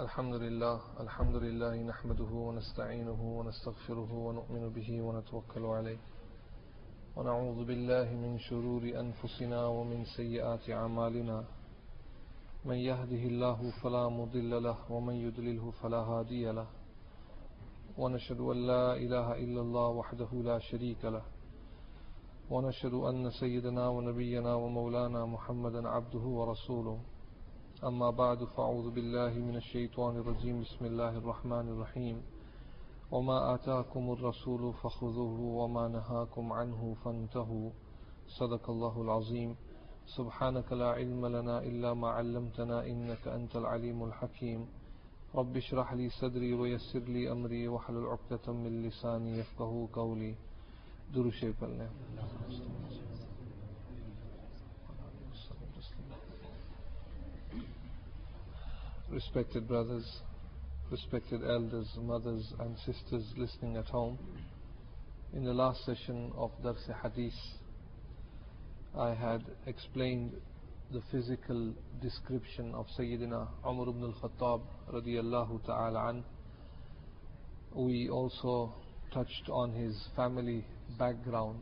الحمد لله الحمد لله نحمده ونستعينه ونستغفره ونؤمن به ونتوكل عليه. ونعوذ بالله من شرور أنفسنا ومن سيئات أعمالنا. من يهده الله فلا مضل له ومن يضلله فلا هادي له. ونشهد أن لا إله إلا الله وحده لا شريك له. ونشهد أن سيدنا ونبينا ومولانا محمدا عبده ورسوله. أما بعد فأعوذ بالله من الشيطان الرجيم. بسم الله الرحمن الرحيم. وما آتاكم الرسول فخذوه وما نهاكم عنه فانتهوا. صدق الله العظيم. سبحانك لا علم لنا إلا ما علمتنا إنك أنت العليم الحكيم. رب اشرح لي صدري ويسر لي أمري. واحلل عقدة من لساني يفقه قولي. درشي پڑھنے Respected brothers, respected elders, mothers and sisters listening at home. In the last session of Dars Hadith, I had explained the physical description of Sayyidina Umar ibn al-Khattab radiyallahu ta'ala an. We also touched on his family background.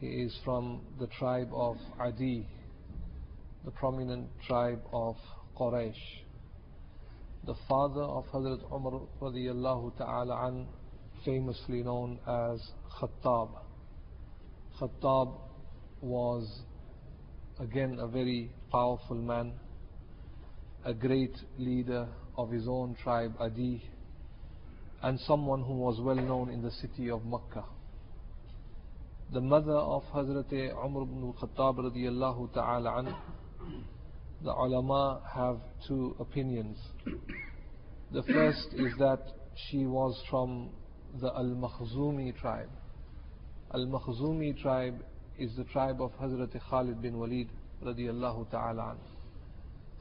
He is from the tribe of Adi, the prominent tribe of Quraysh. The father of Hazrat Umar radiallahu ta'ala an, famously known as Khattab. Khattab was again a very powerful man, a great leader of his own tribe Adi, and someone who was well known in the city of Makkah. The mother of Hazrat Umar ibn al-Khattab radiallahu ta'ala an, the ulama have two opinions. The first is that she was from the Al-Makhzumi tribe. Al-Makhzumi tribe is the tribe of Hazrat Khalid bin Walid radiallahu ta'ala.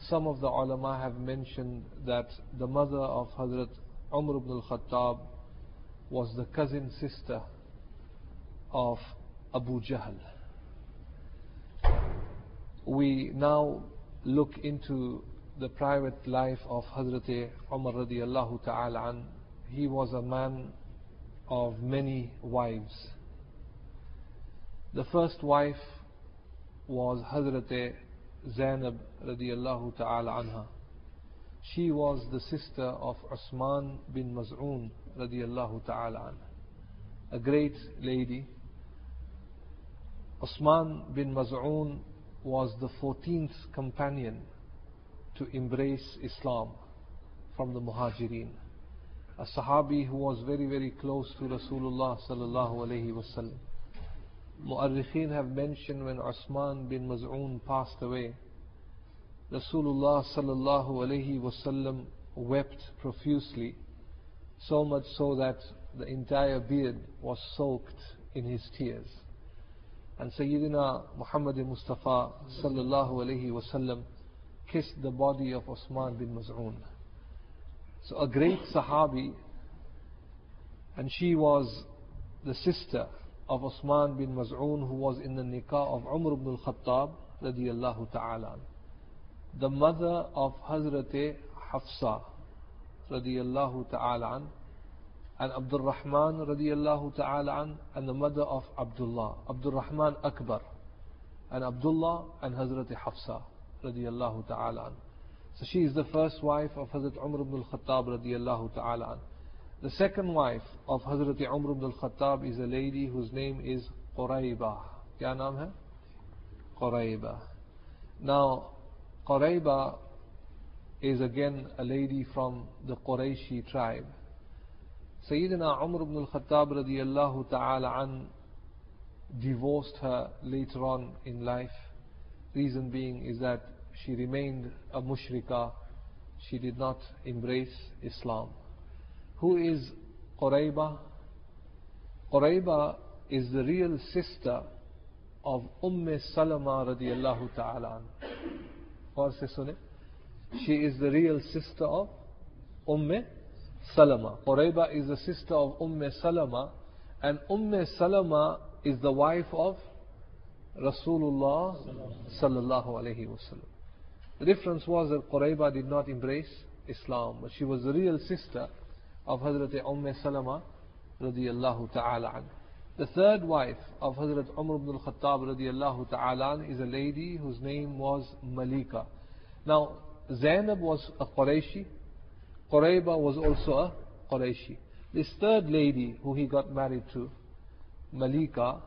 Some of the ulama have mentioned that the mother of Hazrat Umar ibn al-Khattab was the cousin sister of Abu Jahl. We now look into the private life of Hazrat Umar radiallahu ta'ala an. He was a man of many wives. The first wife was Hazrat Zainab radiallahu ta'ala anha. She was the sister of Usman bin Maz'un radiallahu ta'ala anha. A great lady. Usman bin Maz'un was the 14th companion to embrace Islam from the Muhajirin. A Sahabi who was very, very close to Rasulullah sallallahu alayhi wasallam. Mu'arrikhin have mentioned when Usman bin Maz'un passed away, Rasulullah sallallahu alayhi wasallam wept profusely, so much so that the entire beard was soaked in his tears. And Sayyidina Muhammad Mustafa sallallahu alayhi wasallam kissed the body of Osman bin Maz'un. So a great Sahabi, and she was the sister of Osman bin Maz'un who was in the nikah of Umar ibn al-Khattab radiyallahu ta'ala. The mother of Hazrat Hafsa radiyallahu ta'ala and Abdul Rahman radiyallahu ta'ala an, and the mother of Abdullah, Abdul Rahman Akbar, and Abdullah and Hazrat Hafsa radiyallahu ta'ala an. So she is the first wife of Hazrat Umar ibn al-Khattab radiyallahu ta'ala an. The second wife of Hazrat Umar ibn al-Khattab is a lady whose name is Qurayba. Kya naam hai? Qurayba. Now, Qurayba is again a lady from the Qurayshi tribe. Sayyidina Umar ibn al-Khattab radiyallahu ta'ala an divorced her later on in life. Reason being is that she remained a mushrika. She did not embrace Islam. Who is Qurayba? Qurayba is the real sister of Umm Salama radiallahu ta'ala an. She is the real sister of Umm Salama. Qurayba is the sister of Umm Salama and Umm Salama is the wife of Rasulullah sallallahu alayhi wasallam. The difference was that Qurayba did not embrace Islam, but she was the real sister of Hazrat Umm Salama radiallahu ta'ala. The third wife of Hazrat Umar ibn al-Khattab radiallahu ta'ala is a lady whose name was Malika. Now, Zainab was a Qurayshi, Qurayba was also a Qurayshi. This third lady who he got married to, Malika,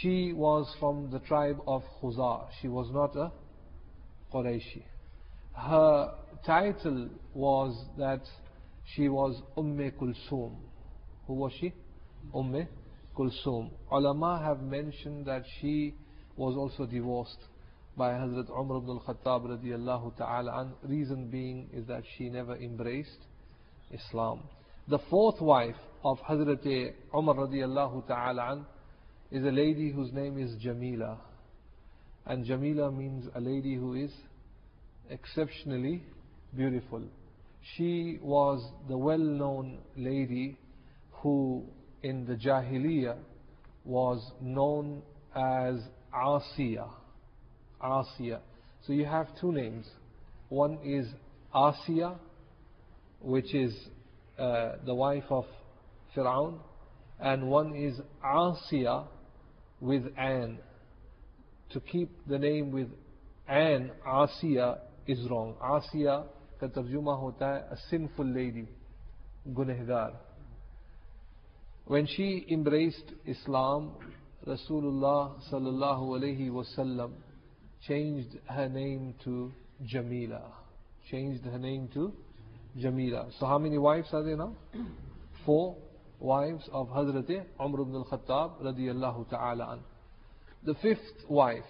she was from the tribe of Khuza. She was not a Qurayshi. Her title was that she was Umm Kulsum. Who was she? Umm Kulsum. Ulama have mentioned that she was also divorced by Hazrat Umar ibn al-Khattab radiallahu ta'ala an. Reason being is that she never embraced Islam. The fourth wife of Hazrat Umar radiallahu ta'ala an is a lady whose name is Jamila. And Jamila means a lady who is exceptionally beautiful. She was the well-known lady who in the Jahiliyyah was known as Asiya. Asiya. So you have two names. One is Asiya, which is uh, the wife of Fir'aun, and one is Asiya with An. To keep the name with An, Asiya, is wrong. Asiya का तर्जुमा होता है a sinful lady, गुनहगार. When she embraced Islam, Rasulullah sallallahu alayhi wasallam changed her name to Jamila. Changed her name to Jamila. So how many wives are there now? Four wives of Hazrat Umar ibn al-Khattab radiyallahu ta'ala an. The fifth wife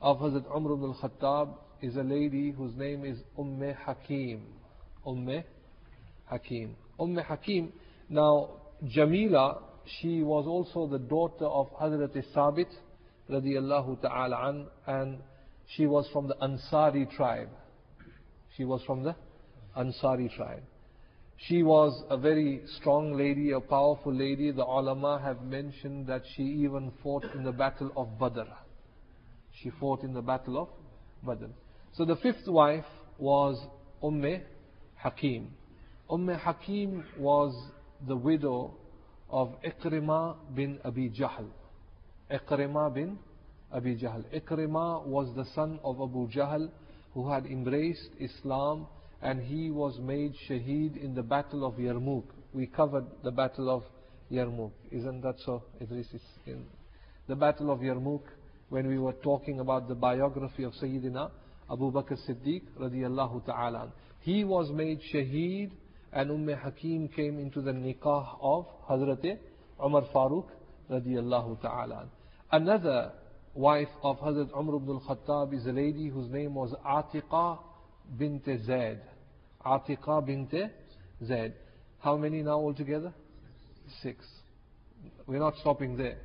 of Hazrat Umar ibn al-Khattab is a lady whose name is Umm Hakim. Umm Hakim. Umm Hakim. Now, Jamila, she was also the daughter of Hazrat Sabit radiallahu ta'ala an, and she was from the Ansari tribe. She was from the Ansari tribe. She was a very strong lady, a powerful lady. The ulama have mentioned that she even fought in the battle of Badr. She fought in the battle of Badr. So the fifth wife was Umm Hakim. Umm Hakim was the widow of Ikrimah bin Abi Jahl. Ikrimah bin Abi Jahl. Ikrimah was the son of Abu Jahl who had embraced Islam and he was made shaheed in the battle of Yarmouk. We covered the battle of Yarmouk. Isn't that so, Idris? In the battle of Yarmouk, when we were talking about the biography of Sayyidina Abu Bakr Siddiq radiallahu ta'ala. He was made shaheed and Umm Hakim came into the nikah of Hazrat Umar Farooq radiallahu ta'ala. Another wife of Hazrat Umar ibn al-Khattab is a lady whose name was Atiqa bint Zaid. Atiqa bint Zaid. How many now altogether? Six. We're not stopping there.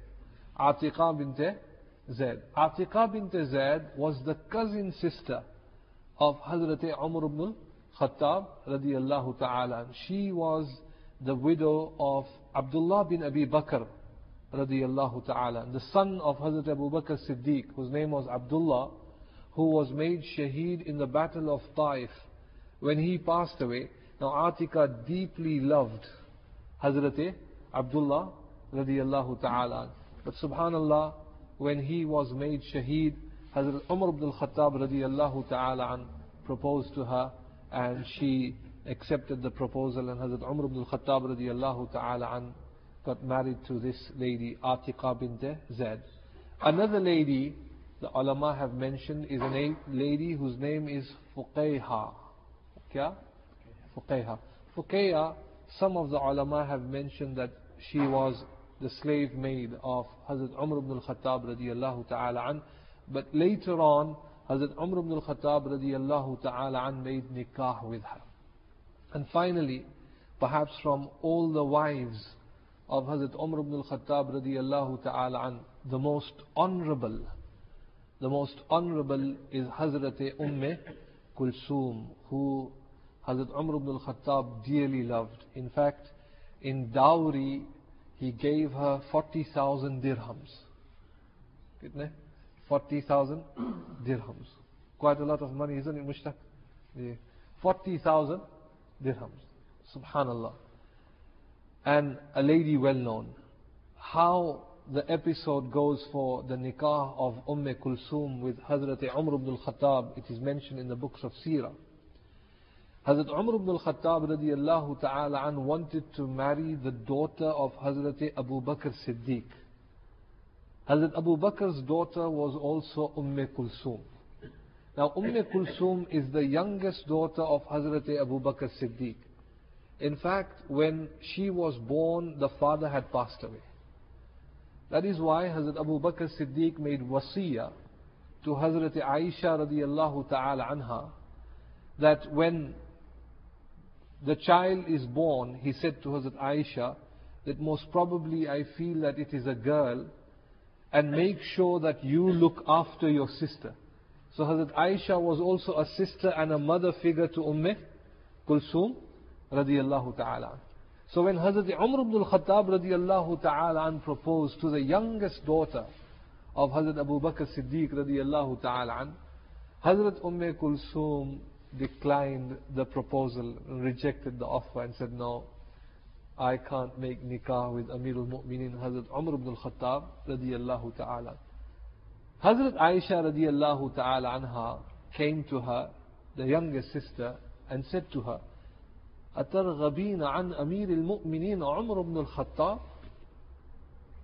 Atiqa bint Zaid. Atiqa bint Zaid was the cousin sister of Hazrat Umar ibn al-Khattab radiyallahu ta'ala. She was the widow of Abdullah bin Abi Bakr radiyallahu ta'ala. The son of Hazrat Abu Bakr Siddiq, whose name was Abdullah, who was made shaheed in the battle of Taif. When he passed away, now Atika deeply loved Hazrat Abdullah radiyallahu ta'ala. But subhanallah, when he was made shaheed, Hazrat Umar ibn al-Khattab radiallahu ta'ala proposed to her and she accepted the proposal and Hazrat Umar ibn al-Khattab radiallahu ta'ala got married to this lady Atiqa bint Zaid. Another lady the ulama have mentioned is a lady whose name is Fuqayha. Kya? Fuqayha. Fuqayha, some of the ulama have mentioned that she was the slave maid of Hazrat Umar ibn al-Khattab radiallahu ta'ala an. But later on, Hazrat Umar ibn al-Khattab radiallahu ta'ala an made nikah with her. And finally, perhaps from all the wives of Hazrat Umar ibn al-Khattab radiallahu ta'ala an, the most honorable, the most honorable is Hazrat Umm Kulsum, who Hazrat Umar ibn al-Khattab dearly loved. In fact, in dowry, he gave her 40,000 dirhams. Kitne? 40,000 dirhams. Quite a lot of money, isn't it, Mushtaq? 40,000 dirhams. Subhanallah. And a lady well known. How the episode goes for the nikah of Umm Kulsum with Hazrat Umar ibn al-Khattab, it is mentioned in the books of Sirah. Hazrat Umar ibn al-Khattab radiallahu ta'ala an wanted to marry the daughter of Hazrat Abu Bakr Siddiq. Hazrat Abu Bakr's daughter was also Umm Kulsum. Now Umm Kulsum is the youngest daughter of Hazrat Abu Bakr Siddiq. In fact, when she was born, the father had passed away. That is why Hazrat Abu Bakr Siddiq made wasiyah to Hazrat Aisha radiallahu ta'ala anha that when the child is born, he said to Hazrat Aisha that most probably I feel that it is a girl and make sure that you look after your sister. So Hazrat Aisha was also a sister and a mother figure to Umm Kulsum radiallahu ta'ala. So when Hazrat Umar ibn al-Khattab radiallahu ta'ala proposed to the youngest daughter of Hazrat Abu Bakr Siddiq radiallahu ta'ala Hazrat Umm Kulsum declined the proposal, rejected the offer and said, no, I can't make nikah with Amirul Mu'minin Hazrat Umar ibn al-Khattab radiyallahu ta'ala. Hazrat Aisha radiyallahu ta'ala anha came to her, the youngest sister, and said to her, أترغبين عن أمير المؤمنين عمر بن الخطاب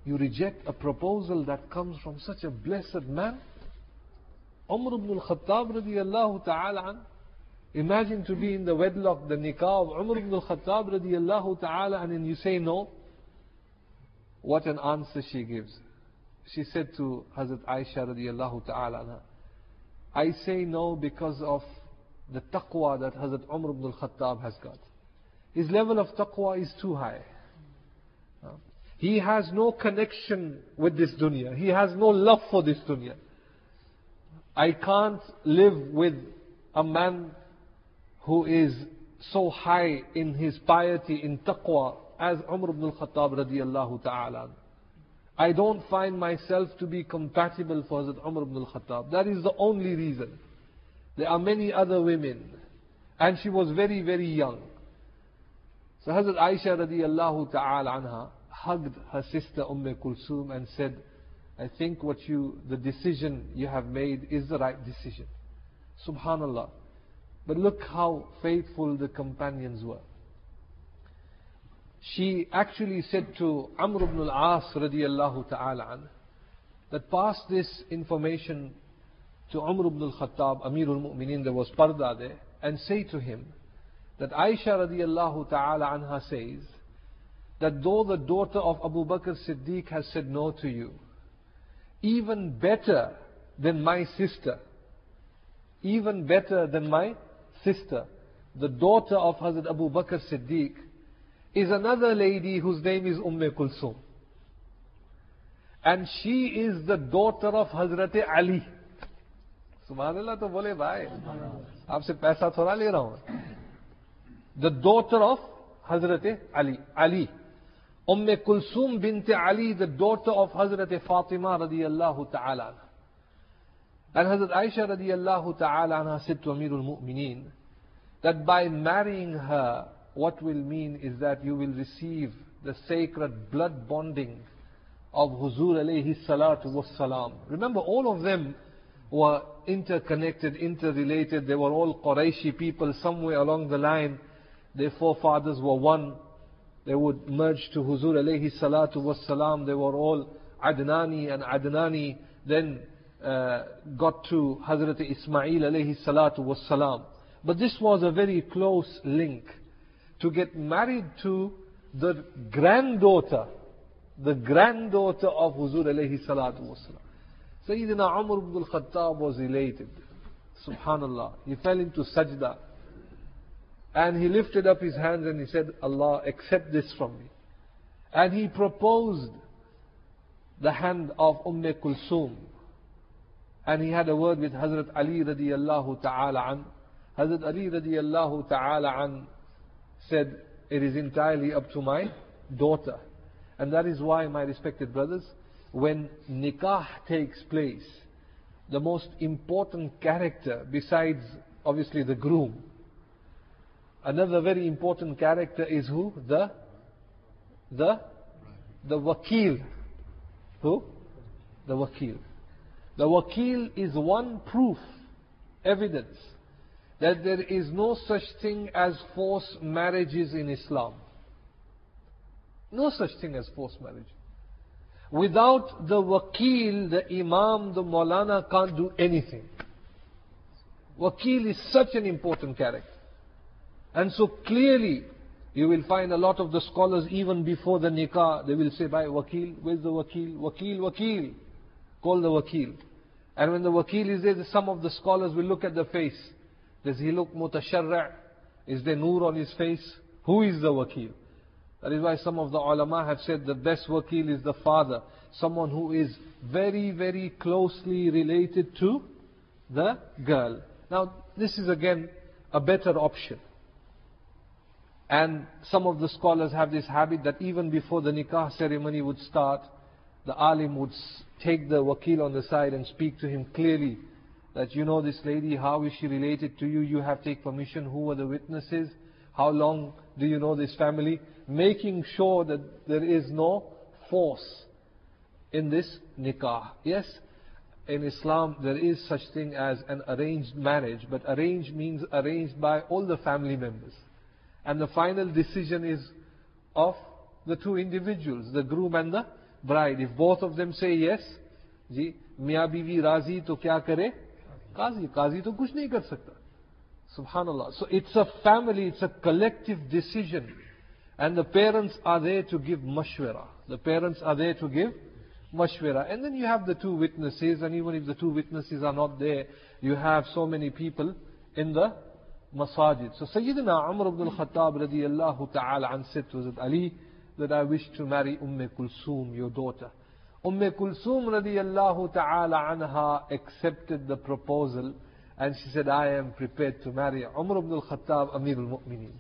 You reject a proposal that comes from such a blessed man? Umar ibn al-Khattab radiyallahu ta'ala anhu Imagine to be in the wedlock, the nikah of Umar ibn al-Khattab radiallahu ta'ala, and then you say no. What an answer she gives. She said to Hazrat Aisha radiallahu ta'ala, I say no because of the taqwa that Hazrat Umar ibn al-Khattab has got. His level of taqwa is too high. He has no connection with this dunya. He has no love for this dunya. I can't live with a man who is so high in his piety, in taqwa, as Umar ibn al-Khattab radiallahu ta'ala. I don't find myself to be compatible for Hazrat Umar ibn al-Khattab. That is the only reason. There are many other women. And she was very, very young. So Hazrat Aisha radiallahu ta'ala anha hugged her sister Umm Kulsum and said, I think what you, the decision you have made is the right decision. Subhanallah. But look how faithful the companions were. She actually said to Amr ibn al-As radiallahu ta'ala an that pass this information to Umar ibn al-Khattab, Amirul Mu'minin, there was parda there, and say to him that Aisha radiallahu ta'ala anha says that though the daughter of Abu Bakr Siddiq has said no to you, even better than my sister, even better than my sister, the daughter of Hazrat Abu Bakr Siddiq, is another lady whose name is Umm Kulsum. And she is the daughter of Hazrat Ali. SubhanAllah to bole bhai. Aap se paisa thoda le raha the daughter of Hazrat Ali. Ali. Umm Kulsum bint Ali, the daughter of Hazrat Fatima radiyallahu ta'ala. And Hazrat Aisha radiallahu ta'ala said to Amirul Mu'mineen that by marrying her, what will mean is that you will receive the sacred blood bonding of Huzur alayhi salatu was salam. Remember, all of them were interconnected, interrelated. They were all Qurayshi people somewhere along the line. Their forefathers were one. They would merge to Huzur alayhi salatu was salam. They were all Adnani and Adnani. Then uh, got to Hazrat Ismail alayhi salatu was salam. But this was a very close link. To get married to the granddaughter, the granddaughter of Huzur alayhi salatu was salam. Sayyidina Umar ibn al-Khattab was elated. Subhanallah. He fell into sajda. And he lifted up his hands and he said, Allah, accept this from me. And he proposed the hand of Umm Kulsum. And he had a word with Hazrat Ali radiallahu ta'ala an. Hazrat Ali radiallahu ta'ala an said, it is entirely up to my daughter. And that is why, my respected brothers, when nikah takes place, the most important character besides obviously the groom. Another very important character is who? The the the wakil. Who? The wakil. The wakil is one proof, evidence, that there is no such thing as forced marriages in Islam. No such thing as forced marriage. Without the wakil, the imam, the maulana can't do anything. Wakil is such an important character. And so clearly, you will find a lot of the scholars, even before the nikah, they will say, by wakil, where's the wakil? Wakil, wakil. Call the wakil. And when the wakil is there, some of the scholars will look at the face. Does he look mutasharra'? Is there nur on his face? Who is the wakil? That is why some of the ulama have said the best wakil is the father. Someone who is very, very closely related to the girl. Now, this is again a better option. And some of the scholars have this habit that even before the nikah ceremony would start, the alim would take the wakil on the side and speak to him clearly that you know this lady, how is she related to you? You have take permission. Who are the witnesses? How long do you know this family? Making sure that there is no force in this nikah. Yes, in Islam there is such thing as an arranged marriage, but arranged means arranged by all the family members. And the final decision is of the two individuals, the groom and the bride. If both of them say yes, जी मियाँ बीवी राजी तो क्या करे काजी काजी तो कुछ नहीं कर सकता Subhanallah. So it's a family, it's a collective decision. And the parents are there to give mashwara. The parents are there to give mashwara. And then you have the two witnesses, and even if the two witnesses are not there, you have so many people in the masajid. So Sayyidina Umar ibn al-Khattab radiallahu ta'ala an said to Hazrat Ali that I wish to marry Umm Kulsum, your daughter. Umm Kulsum radiallahu ta'ala anha accepted the proposal and she said, I am prepared to marry Umar ibn al-Khattab, Amir al-Mu'mineen.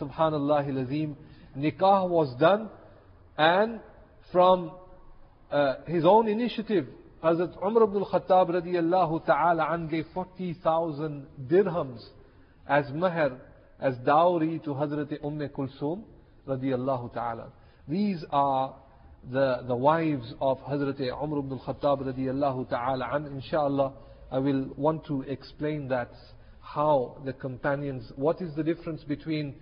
Subhanallah al-Azim. Nikah was done and from uh, his own initiative, Hazrat Umar ibn al-Khattab radiallahu ta'ala an gave 40,000 dirhams as mahr, as dowry to Hazrat Umm Kulsum radiallahu ta'ala. These are the, the wives of Hazrat Umar ibn al-Khattab radiallahu ta'ala. And inshallah, I will want to explain that, how the companions, what is the difference between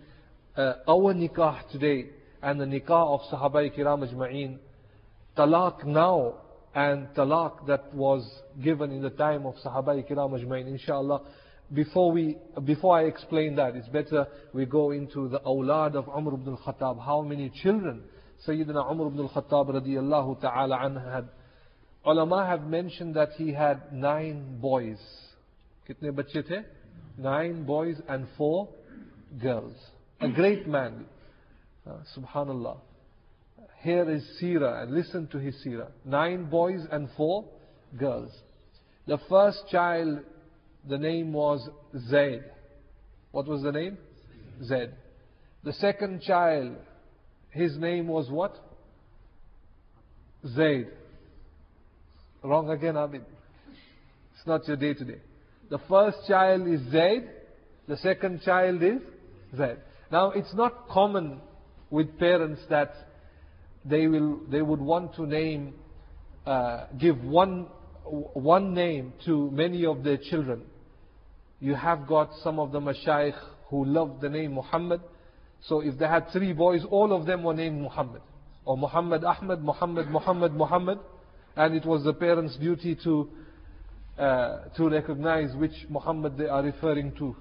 uh, our nikah today and the nikah of Sahaba Kiram Ajma'een, talaq now and talaq that was given in the time of Sahaba Kiram Ajma'een, inshallah before we before I explain that, it's better we go into the awlad of Umar ibn al-Khattab. How many children Sayyidina Umar ibn al-Khattab radiallahu ta'ala anha had. Ulama have mentioned that he had nine boys. Kitne bache the? Nine boys and four girls. A great man. Uh, Subhanallah. Here is Sira and listen to his Sira. Nine boys and four girls. The first child the name was Zaid. What was the name? Zaid. The second child, his name was what? Zaid. Wrong again, Abid. It's not your day today. The first child is Zaid. The second child is Zaid. Now, it's not common with parents that they will they would want to name uh, give one one name to many of their children you have got some of the mashayikh who loved the name Muhammad. So if they had three boys, all of them were named Muhammad. Or Muhammad Ahmed, Muhammad, Muhammad, Muhammad. And it was the parents' duty to, uh, to recognize which Muhammad they are referring to.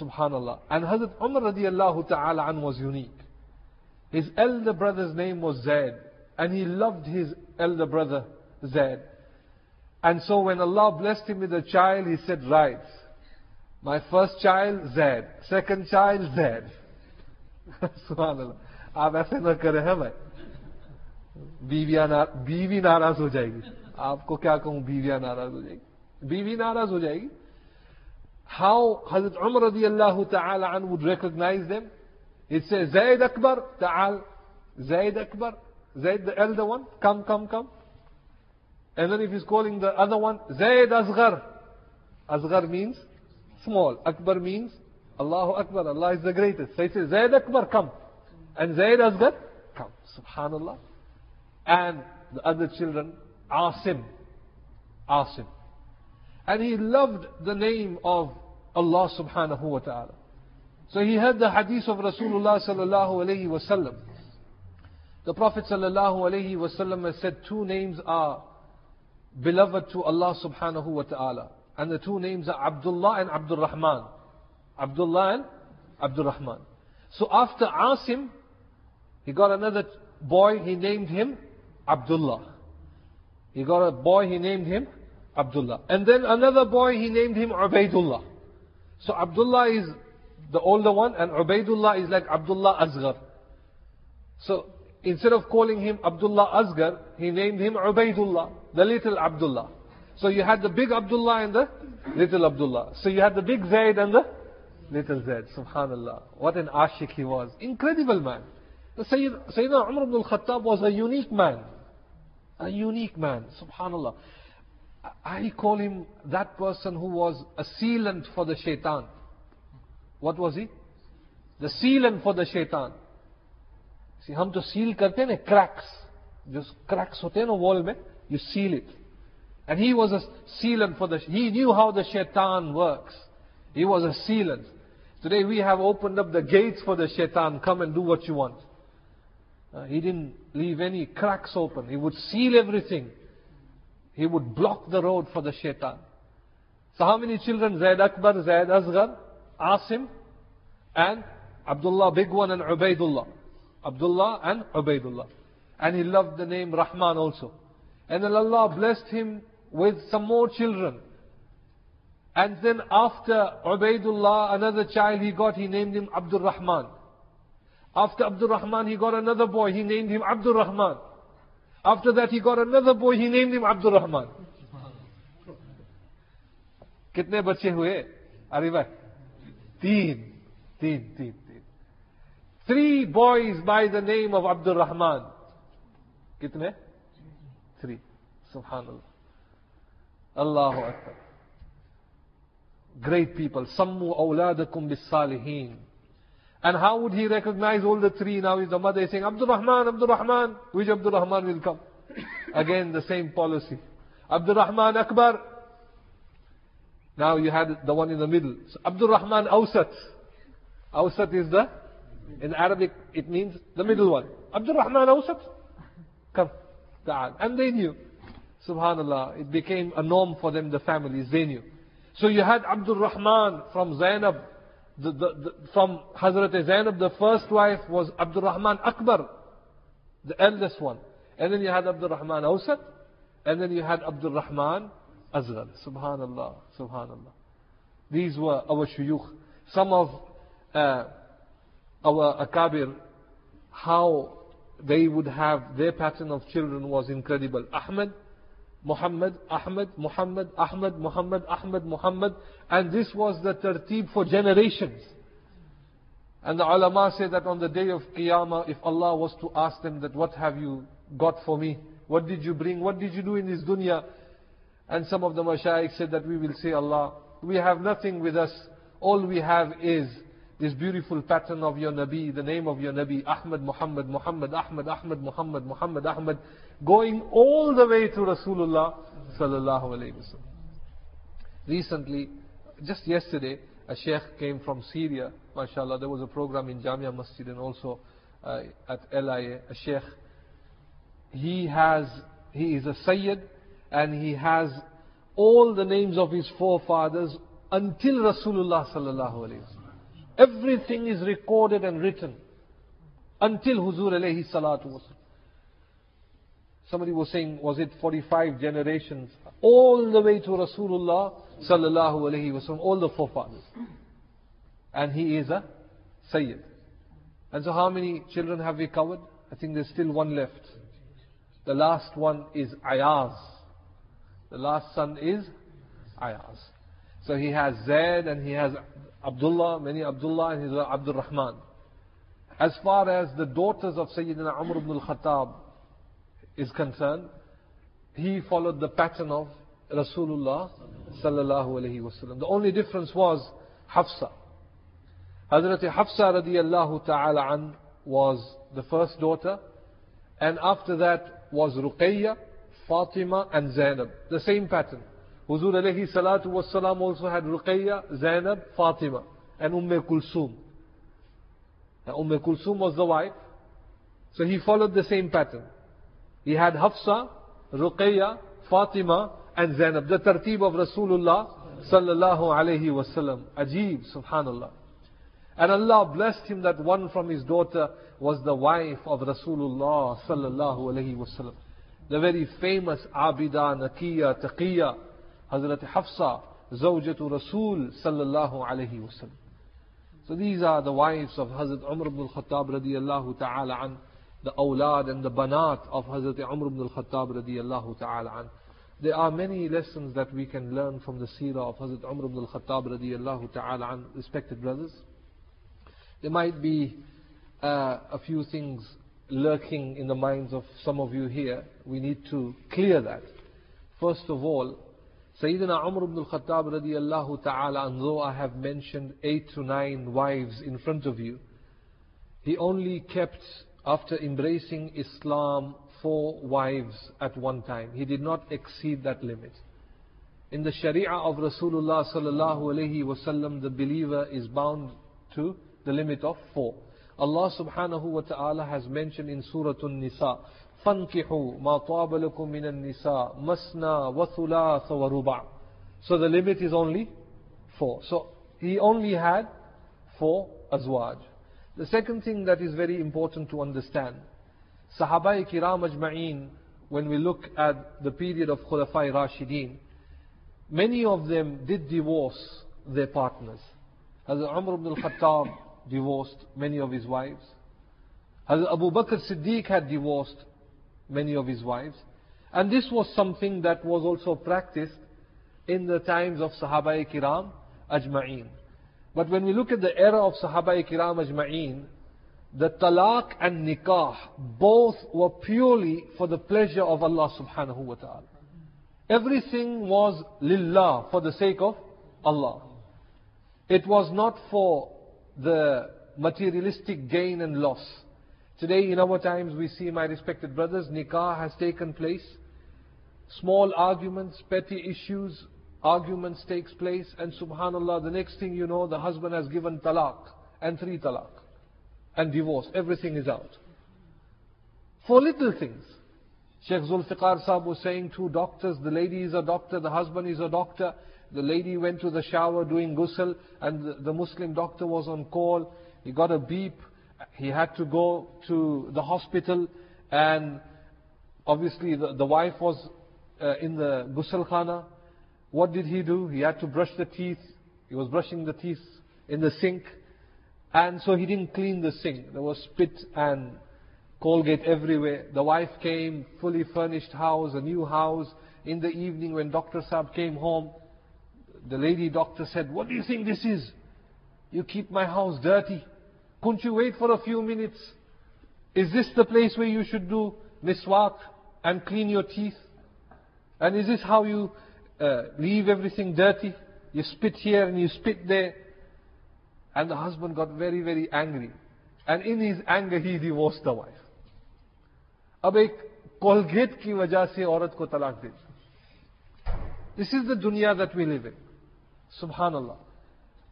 Subhanallah. And Hazrat Umar radiallahu ta'ala an was unique. His elder brother's name was Zaid. And he loved his elder brother Zaid. And so when Allah blessed him with a child, he said, right, my first child, Z. Second child, Z. सुबह आप ऐसे न करें हैं भाई बीविया ना, बीवी नाराज हो जाएगी आपको क्या कहूं बीविया नाराज हो जाएगी बीवी नाराज हो जाएगी how Hazrat Umar radiallahu ta'ala an would recognize them it says Zayd Akbar ta'al Zayd Akbar Zayd the elder one come come come And then if he's calling the other one, Zayd Asghar. Asghar means small. Akbar means Allahu Akbar, Allah is the greatest. So he says, Zayd Akbar, come. And Zayd Asghar, come. Subhanallah. And the other children, Asim. Asim. And he loved the name of Allah subhanahu wa ta'ala. So he heard the hadith of Rasulullah sallallahu alayhi wasallam. The Prophet sallallahu alayhi wasallam has said two names are beloved to Allah subhanahu wa ta'ala. And the two names are Abdullah and Abdul Rahman. Abdullah and Abdul Rahman. So after Asim, he got another boy, he named him Abdullah. He got a boy, he named him Abdullah. And then another boy, he named him Ubaidullah. So Abdullah is the older one, and Ubaidullah is like Abdullah Asghar. So instead of calling him Abdullah Asghar, he named him Ubaidullah, the little Abdullah. So you had the big Abdullah and the little Abdullah. So you had the big Zaid and the little Zaid. Subhanallah. What an ashik he was. Incredible man. The Sayyid, Sayyidina Umar ibn al-Khattab was a unique man. A unique man. Subhanallah. I call him that person who was a sealant for the shaitan. What was he? The sealant for the shaitan. See, हम तो seal करते हैं ना cracks जो cracks होते हैं ना wall में you seal it. And he was a sealant for the, he knew how the shaitan works. He was a sealant. Today we have opened up the gates for the shaitan, come and do what you want. Uh, he didn't leave any cracks open. He would seal everything. He would block the road for the shaitan. So how many children? Zaid Akbar, Zaid Asghar, Asim, and Abdullah big one and Ubaidullah. Abdullah and Ubaidullah. And he loved the name Rahman also. And then Allah blessed him with some more children. And then after Ubaidullah, another child he got, he named him Abdul Rahman. After Abdul Rahman, he got another boy, he named him Abdul Rahman. After that, he got another boy, he named him Abdul Rahman. कितने बच्चे हुए अरे भाई तीन तीन तीन तीन three boys by the name of Abdul Rahman. कितने three subhanallah Allahu Akbar. Great people. Sammu awladakum bis salihin and how would he recognize all the three? Now is the mother is saying Abdul Rahman Abdul Rahman which Abdul Rahman will come? Again the same policy. Abdul Rahman Akbar. Now you had the one in the middle. So Abdul Rahman Awsat. Awsat is the in Arabic it means the middle one. Abdul Rahman Awsat. Come and they knew Subhanallah, it became a norm for them, the families, they knew. So you had Abdul Rahman from Zainab, the, the, the, from Hazrat Zainab, the first wife was Abdul Rahman Akbar, the eldest one. And then you had Abdul Rahman Awsat, and then you had Abdul Rahman Asghar. Subhanallah, Subhanallah. These were our shuyukh. Some of uh, our akabir, how they would have their pattern of children was incredible. Ahmed, Muhammad, Ahmed, Muhammad, Ahmed, Muhammad, Ahmed, Muhammad. And this was the tertib for generations. And the ulama say that on the day of Qiyamah, if Allah was to ask them that what have you got for me? What did you bring? What did you do in this dunya? And some of the mashayikh said that we will say, Allah, we have nothing with us. All we have is this beautiful pattern of your Nabi, the name of your Nabi, Ahmad, Muhammad, Muhammad, Ahmad, Ahmad, Muhammad, Muhammad, Ahmad, going all the way to Rasulullah sallallahu alayhi wasallam. Recently, just yesterday, a sheikh came from Syria, mashallah, there was a program in Jamia Masjid and also uh, at LIA, a sheikh. He has, he is a Sayyid and he has all the names of his forefathers until Rasulullah sallallahu alayhi wasallam. Everything is recorded and written until Huzur alayhi salatu wasallam. Somebody was saying, was it 45 generations? All the way to Rasulullah sallallahu alayhi wasallam, all the forefathers. And he is a Sayyid. And so how many children have we covered? I think there's still one left. The last one is Ayaz. The last son is Ayaz. So he has Zaid and he has Abdullah, many Abdullah and he's Abdul Rahman. As far as the daughters of Sayyidina Umar ibn al-Khattab is concerned, he followed the pattern of Rasulullah sallallahu alayhi wasallam. The only difference was Hafsa. Hazrat Hafsa radiallahu ta'ala an was the first daughter, and after that was Ruqayya, Fatima, and Zainab. The same pattern. Huzur alayhi salatu wasalam also had Ruqayya, Zainab, Fatima, and Umm Kulsum. Now, umm Kulsum was the wife, so he followed the same pattern. He had Hafsa, Ruqayya, Fatima, and Zainab. The tartib of Rasulullah sallallahu alayhi wasallam. Ajib, subhanallah. And Allah blessed him that one from his daughter was the wife of Rasulullah sallallahu alayhi wasallam. The very famous Abida, Nakiya, Taqiyya, Hazrat Hafsa, Zawjatu Rasul sallallahu alayhi wasallam. So these are the wives of Hazrat Umar ibn al-Khattab radiyallahu ta'ala an, the awlad and the banat of Hazrat Umar ibn al-Khattab radiyallahu ta'ala. There are many lessons that we can learn from the seerah of Hazrat Umar ibn al-Khattab radiyallahu ta'ala respected brothers. There might be uh, a few things lurking in the minds of some of you here. We need to clear that. First of all, Sayyidina Umar ibn al-Khattab radiallahu ta'ala, and though I have mentioned eight to nine wives in front of you, he only kept, after embracing Islam, four wives at one time. He did not exceed that limit. In the Sharia of Rasulullah sallallahu alayhi wasallam, the believer is bound to the limit of four. Allah subhanahu wa ta'ala has mentioned in Surah An-Nisa, فَانْكِحُوا مَا طَابَ لَكُم مِّنَ النِّسَاءِ مَسْنَا وَثُلَاثَ وَرُبَعَ So the limit is only four. So he only had four azwaj. The second thing that is very important to understand, Sahaba kiram ajma'een, when we look at the period of Khulafai Rashideen, many of them did divorce their partners. As Umar ibn al-Khattab divorced many of his wives. Hazrat Abu Bakr Siddiq had divorced many of his wives. And this was something that was also practiced in the times of Sahaba Kiram Ajma'een. But when we look at the era of Sahaba Kiram Ajma'een, the talaq and nikah both were purely for the pleasure of Allah subhanahu wa ta'ala. Everything was lillah, for the sake of Allah. It was not for the materialistic gain and loss. Today in our times we see, my respected brothers, nikah has taken place. Small arguments, petty issues, arguments takes place and subhanallah the next thing you know the husband has given talaq and three talaq and divorce. Everything is out. For little things. Sheikh Zulfiqar Sahib was saying two doctors, the lady is a doctor, the husband is a doctor, the lady went to the shower doing ghusl and the Muslim doctor was on call. He got a beep. He had to go to the hospital and obviously the, the wife was uh, in the ghusl khana. What did he do? He had to brush the teeth. He was brushing the teeth in the sink. And so he didn't clean the sink. There was spit and Colgate everywhere. The wife came, fully furnished house, a new house. In the evening when Dr. Saab came home, the lady doctor said, What do you think this is? You keep my house dirty. Couldn't you wait for a few minutes? Is this the place where you should do miswak and clean your teeth? And is this how you uh, leave everything dirty? You spit here and you spit there. And the husband got very, very angry. And in his anger, he divorced the wife. अब एक Colgate की वजह से औरत को तलाक दे This is the dunya that we live in. Subhanallah.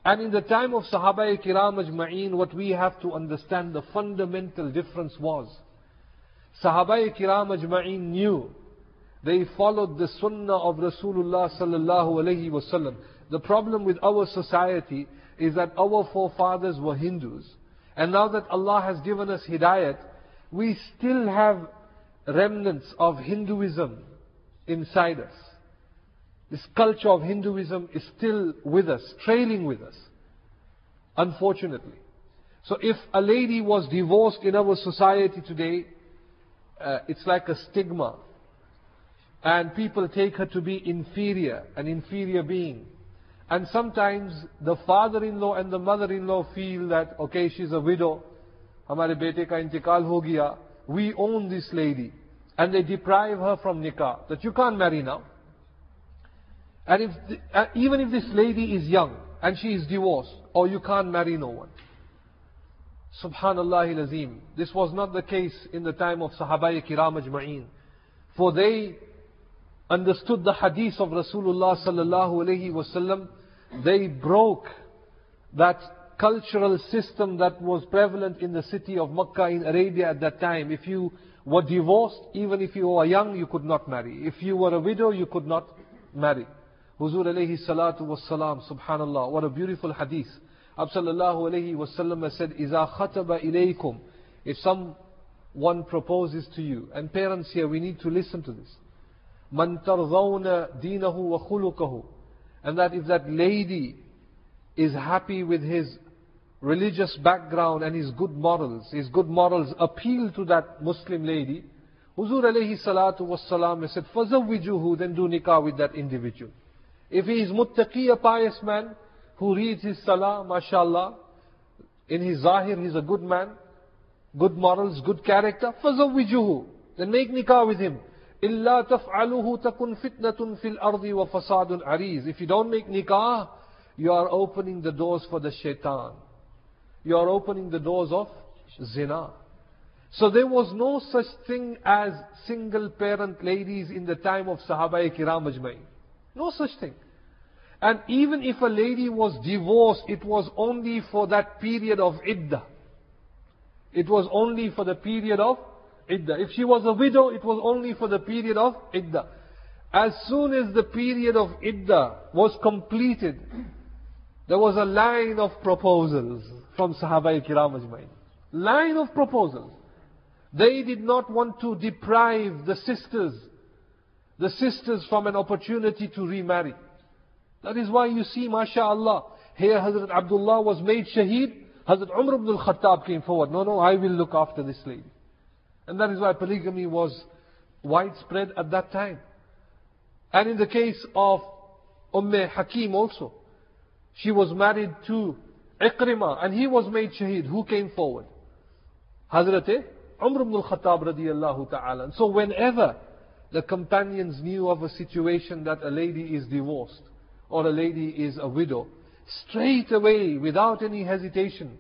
And in the time of Sahaba Kiram Ajma'een, what we have to understand, the fundamental difference was, Sahaba Kiram Ajma'een knew, they followed the sunnah of Rasulullah sallallahu alayhi wasallam. The problem with our society is that our forefathers were Hindus. And now that Allah has given us hidayat, we still have remnants of Hinduism inside us. This culture of Hinduism is still with us, trailing with us. Unfortunately. So if a lady was divorced in our society today, uh, it's like a stigma. And people take her to be inferior, an inferior being. And sometimes the father-in-law and the mother-in-law feel that, okay, she's a widow. Hamare bete ka intikal ho gaya. We own this lady. And they deprive her from nikah. That you can't marry now. And if the, uh, even if this lady is young and she is divorced, or you can't marry no one. Subhanallah lazim. This was not the case in the time of Sahaba kiram. For they understood the hadith of Rasulullah sallallahu alayhi wasallam. They broke that cultural system that was prevalent in the city of Makkah in Arabia at that time. If you were divorced, even if you were young, you could not marry. If you were a widow, you could not marry. Huzur alayhi salatu was salam, subhanallah, what a beautiful hadith. Absallallahu alayhi wasallam said, إِذَا خَتَبَ إِلَيْكُمْ If someone proposes to you, and parents here, we need to listen to this. مَنْ تَرْضَوْنَ دِينَهُ وَخُلُقَهُ And that if that lady is happy with his religious background and his good morals, his good morals appeal to that Muslim lady, Huzur alayhi salatu was salam said, فَزَوِّجُهُ Then do nikah with that individual. If he is muttaqi, a pious man, who reads his salah, mashallah, in his zahir he's a good man, good morals, good character, فَزَوِّجُهُ Then make nikah with him. إِلَّا تَفْعَلُهُ تَكُنْ فِتْنَةٌ فِي الْأَرْضِ وَفَسَادٌ عَرِيزٌ If you don't make nikah, you are opening the doors for the shaitan. You are opening the doors of zina. So there was no such thing as single parent ladies in the time of Sahaba Kiram Ajmain. No such thing. And even if a lady was divorced, it was only for that period of iddah. It was only for the period of iddah. If she was a widow, it was only for the period of iddah. As soon as the period of iddah was completed, there was a line of proposals from Sahaba Kiram Ajmain. Line of proposals. They did not want to deprive the sisters, the sisters from an opportunity to remarry. That is why you see, mashallah, here Hazrat Abdullah was made shaheed. Hazrat Umar ibn al-Khattab came forward. No, no, I will look after this lady. And that is why polygamy was widespread at that time. And in the case of Umm Hakim also, she was married to Ikrimah and he was made shaheed. Who came forward? Hazrat Umar ibn al-Khattab ta'ala. So whenever the companions knew of a situation that a lady is divorced or a lady is a widow, straight away, without any hesitation,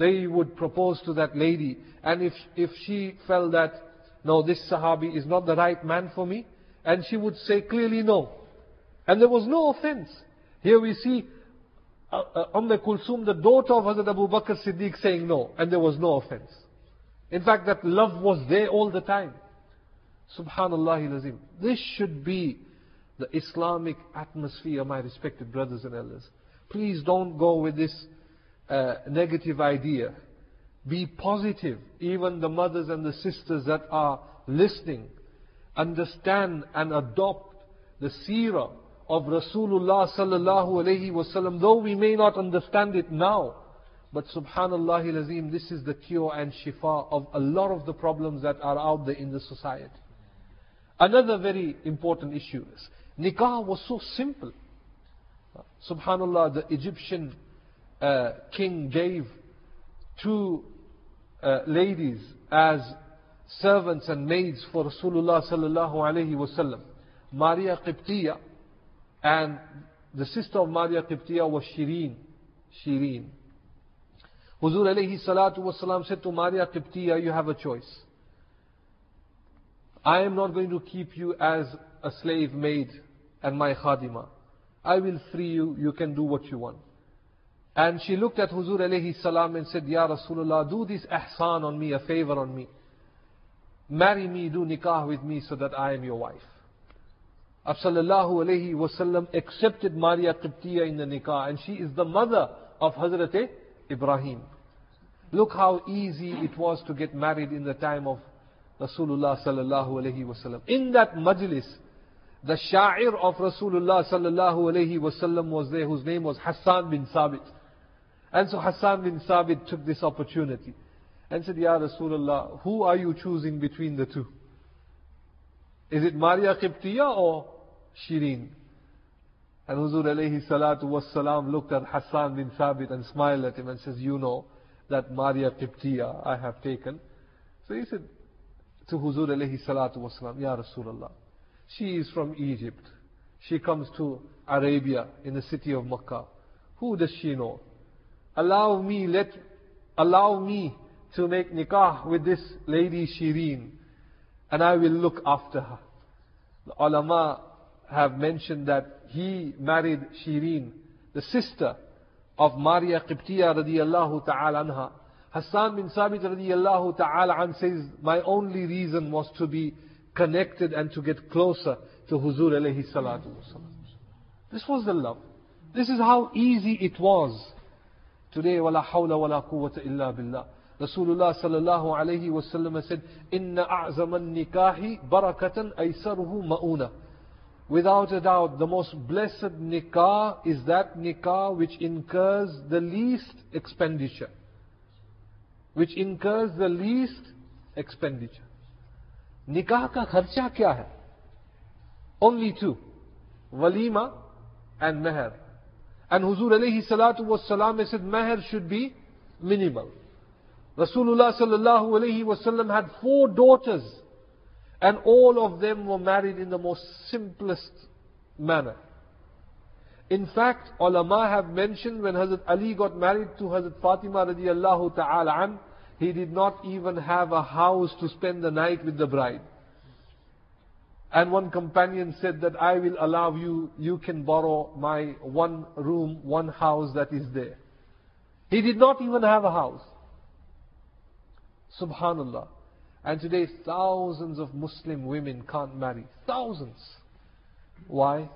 they would propose to that lady. And if, if she felt that, no, this Sahabi is not the right man for me, and she would say clearly no. And there was no offense. Here we see uh, uh, Umm Kulsum, the daughter of Hazrat Abu Bakr Siddiq saying no, and there was no offense. In fact, that love was there all the time. Subhanallah lazim. This should be the Islamic atmosphere, my respected brothers and elders. Please don't go with this negative idea. Be positive. Even the mothers and the sisters that are listening, understand and adopt the seerah of Rasulullah sallallahu alayhi wasallam, though we may not understand it now. But subhanallah azim, this is the cure and shifa of a lot of the problems that are out there in the society. Another very important issue is, nikah was so simple. Subhanallah, the Egyptian uh, king gave two uh, ladies as servants and maids for Rasulullah sallallahu alayhi wasallam. Maria Qibtiyah and the sister of Maria Qibtiyah was Shireen. Shireen. Huzur alayhi salatu wasalam said to Maria Qibtiyah, you have a choice. I am not going to keep you as a slave maid and my khadima. I will free you, you can do what you want. And she looked at Huzur alayhi salam and said, Ya Rasulullah, do this ihsan on me, a favor on me. Marry me, do nikah with me so that I am your wife. Sallallahu alayhi wasallam accepted Maria Qibtiyah in the nikah and she is the mother of Hazrat Ibrahim. Look how easy it was to get married in the time of Rasulullah sallallahu alayhi wasallam. In that majlis, the sha'ir of Rasulullah sallallahu alayhi wasallam was there whose name was Hassan bin Sabit. And so Hassan bin Sabit took this opportunity and said, Ya Rasulullah, who are you choosing between the two? Is it Maria Qibtiyah or Shireen? And Huzur alayhi salatu was salam looked at Hassan bin Sabit and smiled at him and says, you know that Maria Qibtiyah I have taken. So he said, to Huzur alayhi salatu wasalam, Ya Rasulullah. She is from Egypt. She comes to Arabia in the city of Makkah. Who does she know? Allow me, let, allow me to make nikah with this lady Shireen and I will look after her. The ulama have mentioned that he married Shireen, the sister of Maria Qibtiyah radiallahu ta'ala anha. Hassan bin Sabit radiallahu ta'ala an says, my only reason was to be connected and to get closer to Huzur alayhi salatu. This was the love. This is how easy it was. Today, wala hawla wala quwwata illa billah. Rasulullah sallallahu alayhi wasallam said, Inna a'zaman nikahi barakatan aysaruhu ma'una. Without a doubt, the most blessed nikah is that nikah which incurs the least expenditure. Which incurs the least expenditure. Nikah ka kharcha kya hai? Only two. Walima and meher. And Huzur alayhi salatu was salam said meher should be minimal. Rasulullah sallallahu alayhi wasallam had four daughters and all of them were married in the most simplest manner. In fact, ulama have mentioned when Hazrat Ali got married to Hazrat Fatima radiallahu ta'ala an, he did not even have a house to spend the night with the bride. And one companion said that I will allow you, you can borrow my one room, one house that is there. He did not even have a house. Subhanallah. And today thousands of Muslim women can't marry. Thousands. Why?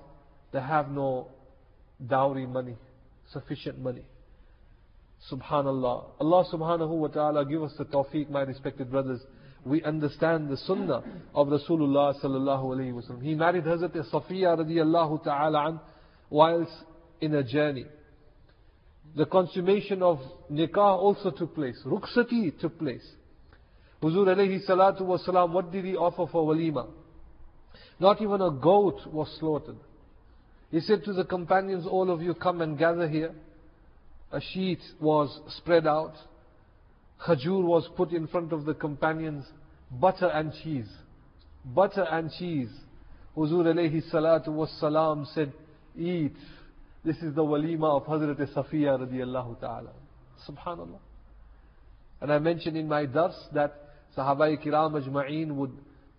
They have no dowry money, sufficient money. Subhanallah. Allah subhanahu wa ta'ala give us the tawfiq, my respected brothers. We understand the sunnah of Rasulullah sallallahu alayhi wasallam. He married Hazrat Safiya radiallahu ta'ala an whilst in a journey. The consummation of nikah also took place. Rukhsati took place. Huzur alayhi salatu wasalam, what did he offer for walima? Not even a goat was slaughtered. He said to the companions, all of you come and gather here. A sheet was spread out. Khajur was put in front of the companions. Butter and cheese. Butter and cheese. Huzur alayhi salatu wasalam said, eat. This is the walima of Hazrat Safiya radiallahu ta'ala. Subhanallah. And I mentioned in my dars that Sahaba kiram ajma'een would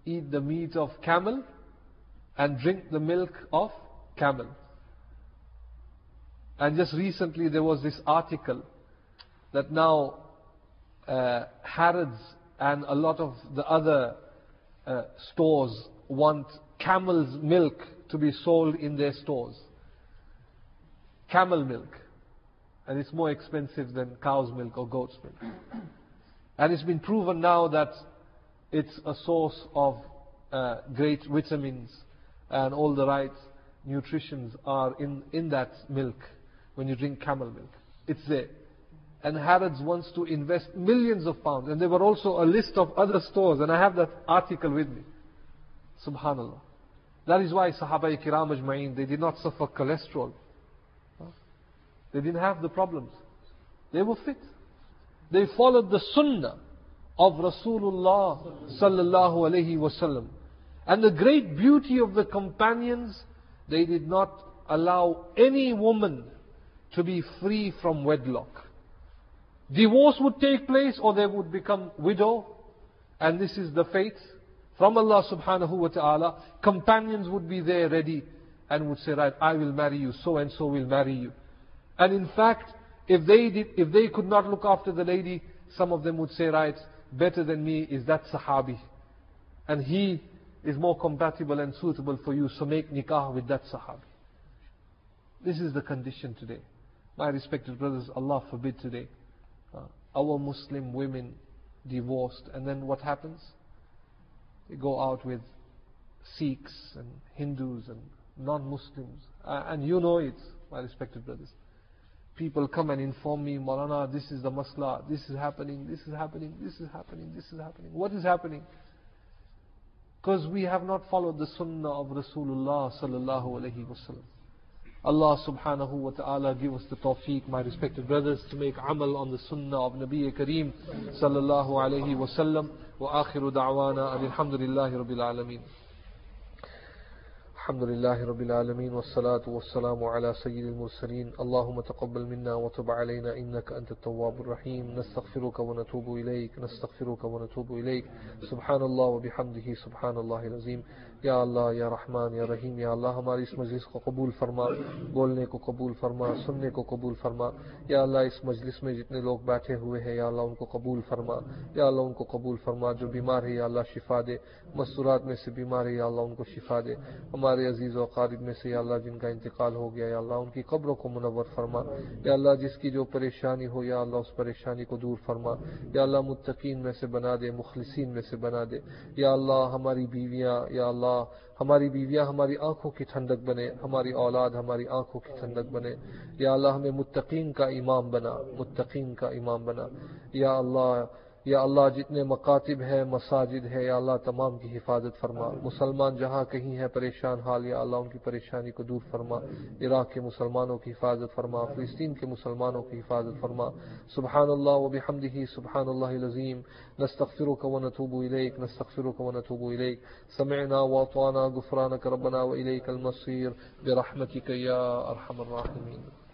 eat the meat of camel and drink the milk of camel. And just recently there was this article that now uh, Harrods and a lot of the other uh, stores want camel's milk to be sold in their stores. Camel milk. And it's more expensive than cow's milk or goat's milk. And it's been proven now that it's a source of uh, great vitamins and all the right nutritions are in, in that milk when you drink camel milk. It's there. And Harrods wants to invest millions of pounds. And there were also a list of other stores, and I have that article with me. Subhanallah. That is why Sahaba Kiram Ajma'in, they did not suffer cholesterol. They didn't have the problems. They were fit. They followed the sunnah of Rasulullah sallallahu alaihi wasallam. And the great beauty of the companions, they did not allow any woman to be free from wedlock. Divorce would take place or they would become widow. And this is the fate from Allah subhanahu wa ta'ala. Companions would be there ready and would say, right, I will marry you, so and so will marry you. And in fact, if they, did, if they could not look after the lady, some of them would say, right, better than me is that Sahabi. And he is more compatible and suitable for you, so make nikah with that Sahabi. This is the condition today. My respected brothers, Allah forbid today. Uh, our Muslim women divorced, and then what happens? They go out with Sikhs and Hindus and non-Muslims. Uh, and you know it, my respected brothers people come and inform me, Maulana, this is the masla, this is happening, this is happening, this is happening, this is happening. What is happening? Because we have not followed the sunnah of Rasulullah sallallahu alaihi wasallam. Allah subhanahu wa ta'ala give us the tawfiq, my respected brothers, to make amal on the sunnah of Nabi Kareem sallallahu alayhi wa sallam. Wa akhiru da'wana alhamdulillahi rabbil alameen. الحمد لله رب العالمين والصلاة والسلام على سيد المرسلين. اللهم تقبل منا وتب علينا إنك أنت التواب الرحيم. نستغفرك ونتوب إليك، نستغفرك ونتوب إليك. سبحان الله وبحمده، سبحان الله العظيم. یا اللہ یا رحمان یا رحیم یا اللہ ہماری اس مجلس کو قبول فرما، بولنے کو قبول فرما، سننے کو قبول فرما. یا اللہ، اس مجلس میں جتنے لوگ بیٹھے ہوئے ہیں، یا اللہ، ان کو قبول فرما. یا اللہ، ان کو قبول فرما. جو بیمار ہے، یا اللہ، شفا دے. مستورات میں سے بیمار ہے، یا اللہ، ان کو شفا دے. ہمارے عزیز و قارب میں سے یا اللہ جن کا انتقال ہو گیا، یا اللہ ان کی قبروں کو منور فرما۔ یا اللہ جس کی جو پریشانی ہو، یا اللہ اس پریشانی کو دور فرما۔ یا اللہ متقین میں سے بنا دے، مخلصین میں سے بنا دے۔ یا اللہ ہماری بیویاں، یا اللہ ہماری بیویاں ہماری آنکھوں کی ٹھنڈک بنے، ہماری اولاد ہماری آنکھوں کی ٹھنڈک بنے۔ یا اللہ ہمیں متقین کا امام بنا، متقین کا امام بنا۔ یا اللہ یا اللہ جتنے مکاتب ہیں مساجد ہے یا اللہ تمام کی حفاظت فرما۔ مسلمان جہاں کہیں ہے پریشان حال یا اللہ ان کی پریشانی کو دور فرما۔ عراق کے مسلمانوں کی حفاظت فرما فلسطین کے مسلمانوں کی حفاظت فرما۔ سبحان اللہ و بحمدہ سبحان اللہ العظیم نستغفرك ونتوب إليك نستغفرك ونتوب إليك سمعنا وأطعنا غفرانك ربنا وإليك المصير برحمتك يا أرحم الراحمين